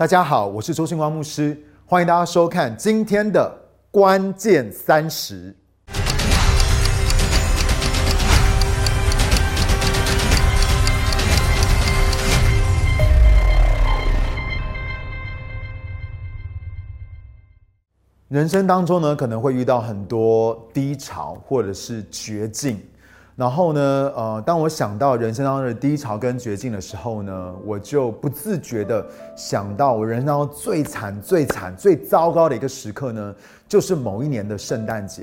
大家好，我是周星光牧师，欢迎大家收看今天的关键三十。人生当中呢，可能会遇到很多低潮或者是绝境。然后呢，呃，当我想到人生当中的低潮跟绝境的时候呢，我就不自觉的想到我人生当中最惨、最惨、最糟糕的一个时刻呢，就是某一年的圣诞节。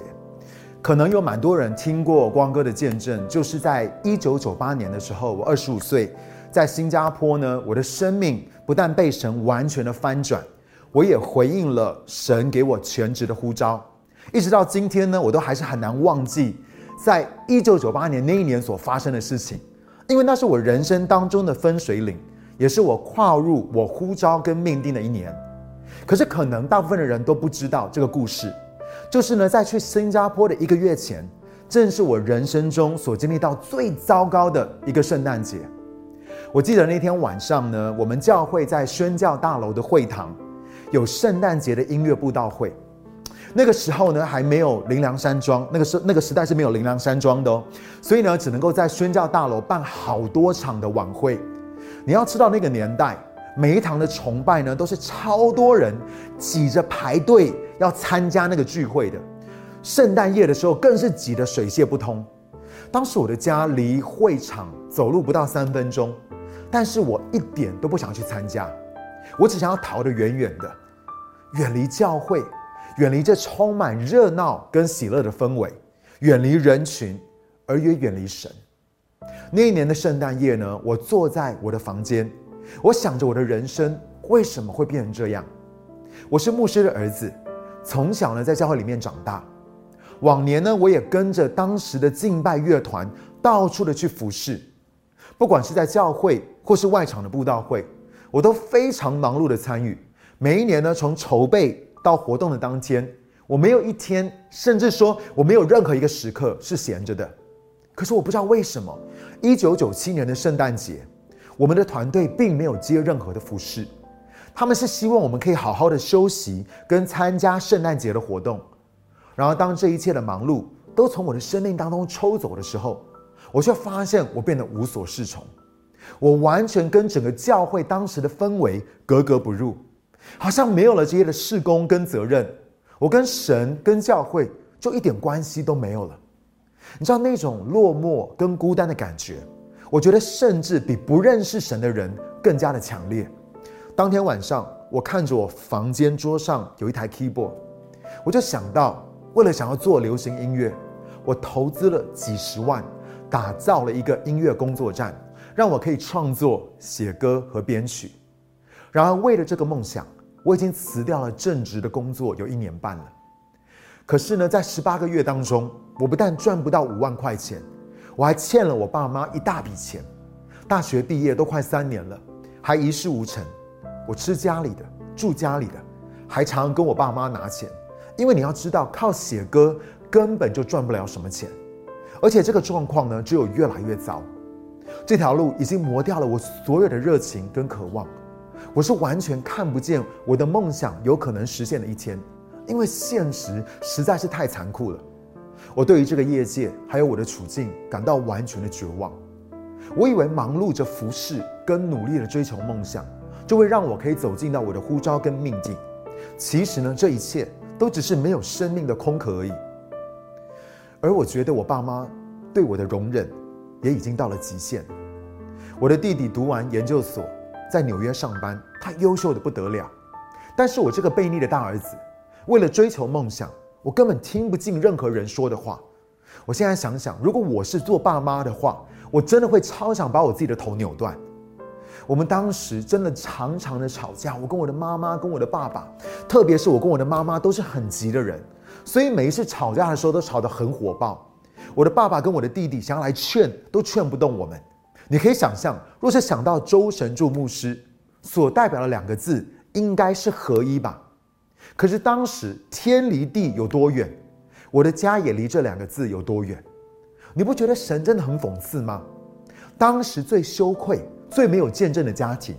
可能有蛮多人听过光哥的见证，就是在一九九八年的时候，我二十五岁，在新加坡呢，我的生命不但被神完全的翻转，我也回应了神给我全职的呼召，一直到今天呢，我都还是很难忘记。在一九九八年那一年所发生的事情，因为那是我人生当中的分水岭，也是我跨入我呼召跟命定的一年。可是可能大部分的人都不知道这个故事，就是呢，在去新加坡的一个月前，正是我人生中所经历到最糟糕的一个圣诞节。我记得那天晚上呢，我们教会在宣教大楼的会堂有圣诞节的音乐布道会。那个时候呢，还没有灵粮山庄，那个时那个时代是没有灵粮山庄的哦，所以呢，只能够在宣教大楼办好多场的晚会。你要知道那个年代，每一堂的崇拜呢，都是超多人挤着排队要参加那个聚会的。圣诞夜的时候，更是挤得水泄不通。当时我的家离会场走路不到三分钟，但是我一点都不想去参加，我只想要逃得远远的，远离教会。远离这充满热闹跟喜乐的氛围，远离人群，而也远离神。那一年的圣诞夜呢，我坐在我的房间，我想着我的人生为什么会变成这样。我是牧师的儿子，从小呢在教会里面长大。往年呢，我也跟着当时的敬拜乐团到处的去服侍，不管是在教会或是外场的布道会，我都非常忙碌的参与。每一年呢，从筹备。到活动的当天，我没有一天，甚至说我没有任何一个时刻是闲着的。可是我不知道为什么，一九九七年的圣诞节，我们的团队并没有接任何的服饰。他们是希望我们可以好好的休息跟参加圣诞节的活动。然而，当这一切的忙碌都从我的生命当中抽走的时候，我却发现我变得无所适从，我完全跟整个教会当时的氛围格格不入。好像没有了这些的事工跟责任，我跟神跟教会就一点关系都没有了。你知道那种落寞跟孤单的感觉，我觉得甚至比不认识神的人更加的强烈。当天晚上，我看着我房间桌上有一台 keyboard，我就想到，为了想要做流行音乐，我投资了几十万，打造了一个音乐工作站，让我可以创作、写歌和编曲。然而，为了这个梦想。我已经辞掉了正职的工作有一年半了，可是呢，在十八个月当中，我不但赚不到五万块钱，我还欠了我爸妈一大笔钱。大学毕业都快三年了，还一事无成。我吃家里的，住家里的，还常常跟我爸妈拿钱。因为你要知道，靠写歌根本就赚不了什么钱，而且这个状况呢，只有越来越糟。这条路已经磨掉了我所有的热情跟渴望。我是完全看不见我的梦想有可能实现的一天，因为现实实在是太残酷了。我对于这个业界还有我的处境感到完全的绝望。我以为忙碌着服侍跟努力的追求梦想，就会让我可以走进到我的呼召跟命定。其实呢，这一切都只是没有生命的空壳而已。而我觉得我爸妈对我的容忍也已经到了极限。我的弟弟读完研究所。在纽约上班，他优秀的不得了。但是我这个悖逆的大儿子，为了追求梦想，我根本听不进任何人说的话。我现在想想，如果我是做爸妈的话，我真的会超想把我自己的头扭断。我们当时真的常常的吵架，我跟我的妈妈，跟我的爸爸，特别是我跟我的妈妈都是很急的人，所以每一次吵架的时候都吵得很火爆。我的爸爸跟我的弟弟想要来劝，都劝不动我们。你可以想象，若是想到周神柱牧师所代表的两个字，应该是合一吧？可是当时天离地有多远，我的家也离这两个字有多远？你不觉得神真的很讽刺吗？当时最羞愧、最没有见证的家庭，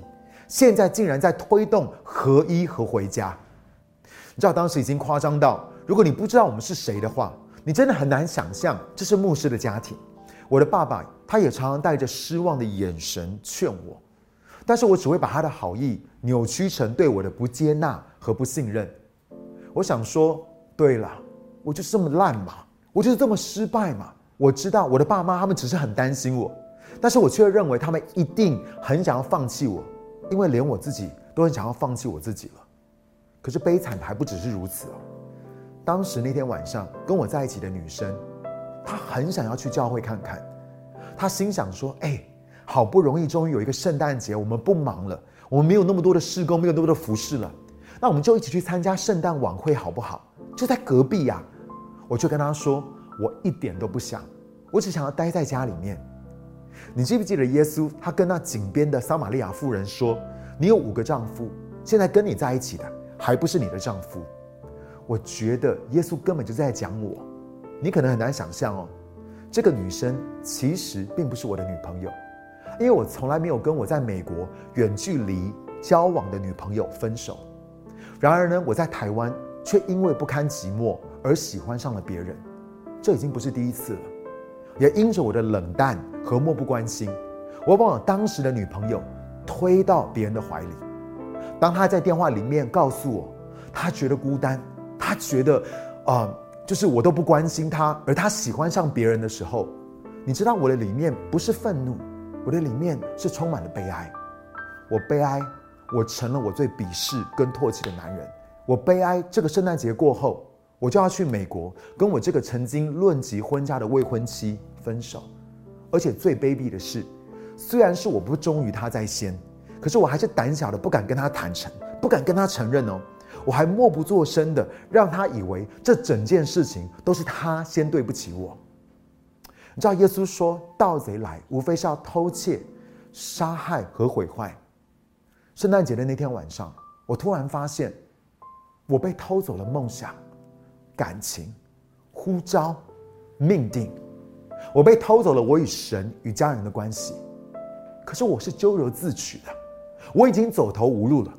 现在竟然在推动合一和回家。你知道当时已经夸张到，如果你不知道我们是谁的话，你真的很难想象这是牧师的家庭。我的爸爸他也常常带着失望的眼神劝我，但是我只会把他的好意扭曲成对我的不接纳和不信任。我想说，对了，我就是这么烂嘛，我就是这么失败嘛。我知道我的爸妈他们只是很担心我，但是我却认为他们一定很想要放弃我，因为连我自己都很想要放弃我自己了。可是悲惨的还不只是如此哦。当时那天晚上跟我在一起的女生。他很想要去教会看看，他心想说：“哎，好不容易终于有一个圣诞节，我们不忙了，我们没有那么多的事工，没有那么多的服饰了，那我们就一起去参加圣诞晚会好不好？就在隔壁呀。”我就跟他说：“我一点都不想，我只想要待在家里面。”你记不记得耶稣？他跟那井边的撒玛利亚妇人说：“你有五个丈夫，现在跟你在一起的还不是你的丈夫？”我觉得耶稣根本就在讲我。你可能很难想象哦，这个女生其实并不是我的女朋友，因为我从来没有跟我在美国远距离交往的女朋友分手。然而呢，我在台湾却因为不堪寂寞而喜欢上了别人，这已经不是第一次了。也因着我的冷淡和漠不关心，我把我当时的女朋友推到别人的怀里。当她在电话里面告诉我，她觉得孤单，她觉得啊。就是我都不关心他，而他喜欢上别人的时候，你知道我的里面不是愤怒，我的里面是充满了悲哀。我悲哀，我成了我最鄙视跟唾弃的男人。我悲哀，这个圣诞节过后，我就要去美国跟我这个曾经论及婚嫁的未婚妻分手。而且最卑鄙的是，虽然是我不忠于他在先，可是我还是胆小的不敢跟他坦诚，不敢跟他承认哦。我还默不作声的让他以为这整件事情都是他先对不起我。你知道耶稣说盗贼来无非是要偷窃、杀害和毁坏。圣诞节的那天晚上，我突然发现，我被偷走了梦想、感情、呼召、命定。我被偷走了我与神与家人的关系。可是我是咎由自取的，我已经走投无路了。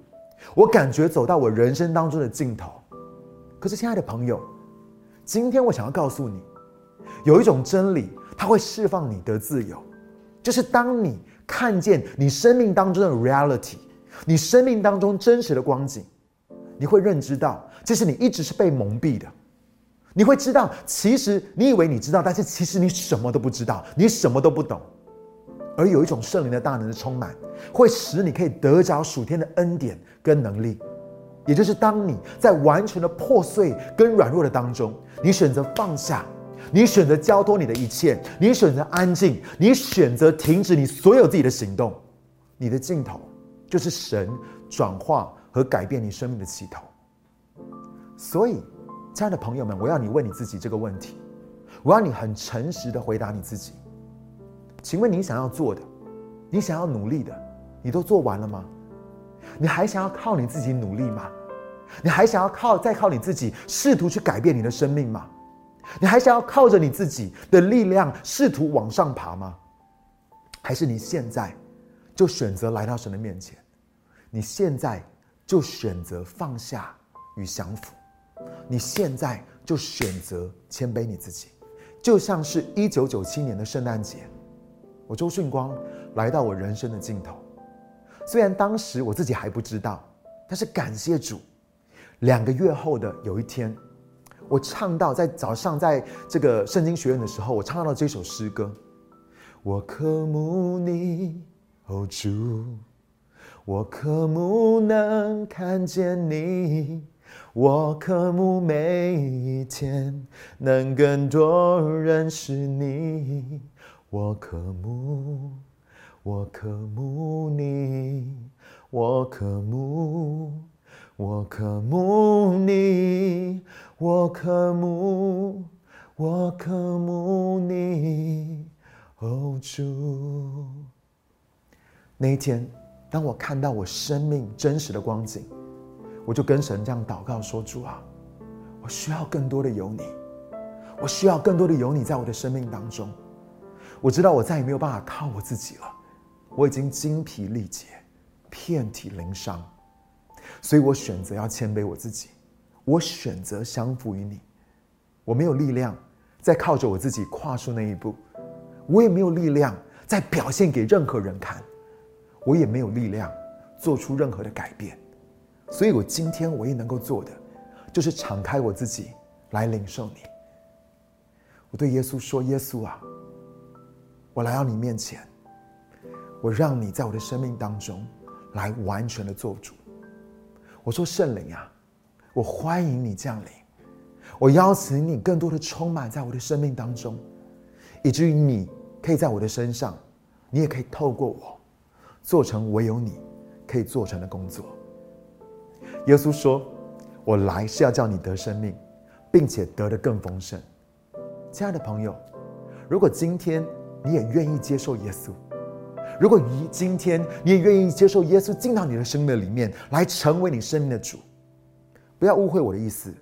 我感觉走到我人生当中的尽头，可是亲爱的朋友，今天我想要告诉你，有一种真理，它会释放你的自由，就是当你看见你生命当中的 reality，你生命当中真实的光景，你会认知到，其实你一直是被蒙蔽的，你会知道，其实你以为你知道，但是其实你什么都不知道，你什么都不懂。而有一种圣灵的大能的充满，会使你可以得着属天的恩典跟能力。也就是当你在完全的破碎跟软弱的当中，你选择放下，你选择交托你的一切，你选择安静，你选择停止你所有自己的行动，你的尽头就是神转化和改变你生命的起头。所以，亲爱的朋友们，我要你问你自己这个问题，我要你很诚实的回答你自己。请问你想要做的，你想要努力的，你都做完了吗？你还想要靠你自己努力吗？你还想要靠再靠你自己试图去改变你的生命吗？你还想要靠着你自己的力量试图往上爬吗？还是你现在就选择来到神的面前？你现在就选择放下与降服？你现在就选择谦卑你自己？就像是一九九七年的圣诞节。我周迅光来到我人生的尽头，虽然当时我自己还不知道，但是感谢主，两个月后的有一天，我唱到在早上在这个圣经学院的时候，我唱到了这首诗歌。我渴慕你，哦主，我渴慕能看见你，我渴慕每一天能更多认识你。我渴慕，我渴慕你，我渴慕，我渴慕你，我渴慕，我渴慕你，哦主。那一天，当我看到我生命真实的光景，我就跟神这样祷告说：“主啊，我需要更多的有你，我需要更多的有你在我的生命当中。”我知道我再也没有办法靠我自己了，我已经精疲力竭，遍体鳞伤。所以我选择要谦卑我自己，我选择相服于你。我没有力量再靠着我自己跨出那一步，我也没有力量再表现给任何人看，我也没有力量做出任何的改变。所以我今天唯一能够做的，就是敞开我自己来领受你。我对耶稣说：“耶稣啊，我来到你面前，我让你在我的生命当中来完全的做主。”我说：“圣灵啊，我欢迎你降临，我邀请你更多的充满在我的生命当中，以至于你可以在我的身上，你也可以透过我，做成唯有你可以做成的工作。”耶稣说：“我来是要叫你得生命，并且得的更丰盛。”亲爱的朋友，如果今天你也愿意接受耶稣，如果你今天你也愿意接受耶稣进到你的生命里面，来成为你生命的主，不要误会我的意思。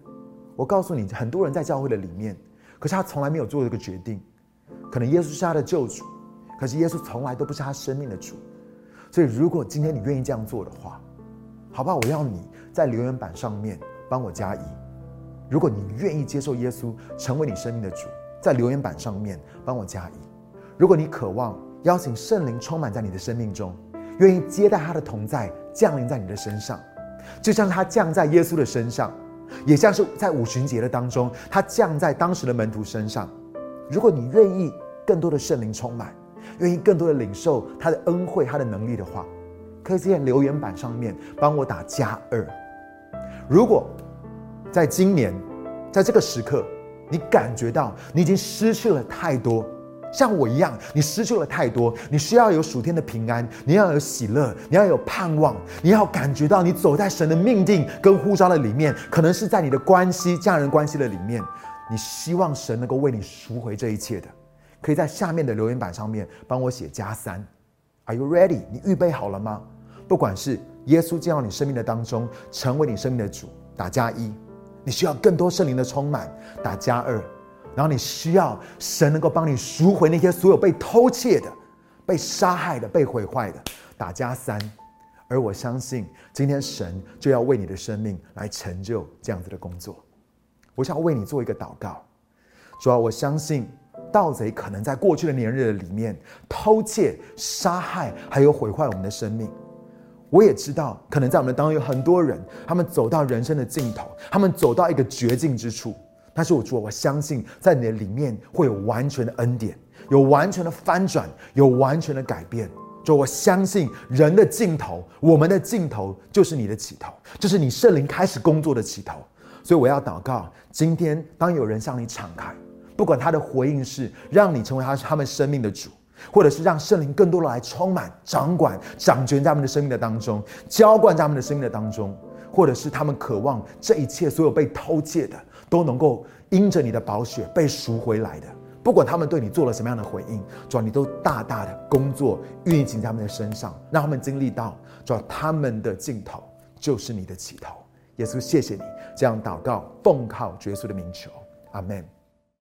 我告诉你，很多人在教会的里面，可是他从来没有做这个决定。可能耶稣是他的救主，可是耶稣从来都不是他生命的主。所以，如果今天你愿意这样做的话，好不好？我要你在留言板上面帮我加一。如果你愿意接受耶稣成为你生命的主，在留言板上面帮我加一。如果你渴望邀请圣灵充满在你的生命中，愿意接待他的同在降临在你的身上，就像他降在耶稣的身上，也像是在五旬节的当中，他降在当时的门徒身上。如果你愿意更多的圣灵充满，愿意更多的领受他的恩惠、他的能力的话，可以在留言板上面帮我打加二。如果在今年，在这个时刻，你感觉到你已经失去了太多，像我一样，你失去了太多。你需要有属天的平安，你要有喜乐，你要有盼望，你要感觉到你走在神的命定跟呼召的里面，可能是在你的关系、家人关系的里面。你希望神能够为你赎回这一切的，可以在下面的留言板上面帮我写加三。Are you ready？你预备好了吗？不管是耶稣进到你生命的当中，成为你生命的主，打加一。你需要更多圣灵的充满，打加二；然后你需要神能够帮你赎回那些所有被偷窃的、被杀害的、被毁坏的，打加三。而我相信，今天神就要为你的生命来成就这样子的工作。我想为你做一个祷告，主要我相信盗贼可能在过去的年日里面偷窃、杀害，还有毁坏我们的生命。我也知道，可能在我们当中有很多人，他们走到人生的尽头，他们走到一个绝境之处。但是我说，我相信在你的里面会有完全的恩典，有完全的翻转，有完全的改变。就我相信人的尽头，我们的尽头就是你的起头，就是你圣灵开始工作的起头。所以我要祷告，今天当有人向你敞开，不管他的回应是让你成为他他们生命的主。或者是让圣灵更多的来充满、掌管、掌权在他们的生命的当中，浇灌在他们的生命的当中，或者是他们渴望这一切所有被偷窃的都能够因着你的宝血被赎回来的。不管他们对你做了什么样的回应，主要你都大大的工作运行在他们的身上，让他们经历到，主要他们的尽头就是你的起头。耶稣，谢谢你这样祷告，奉靠耶稣的名求，阿门。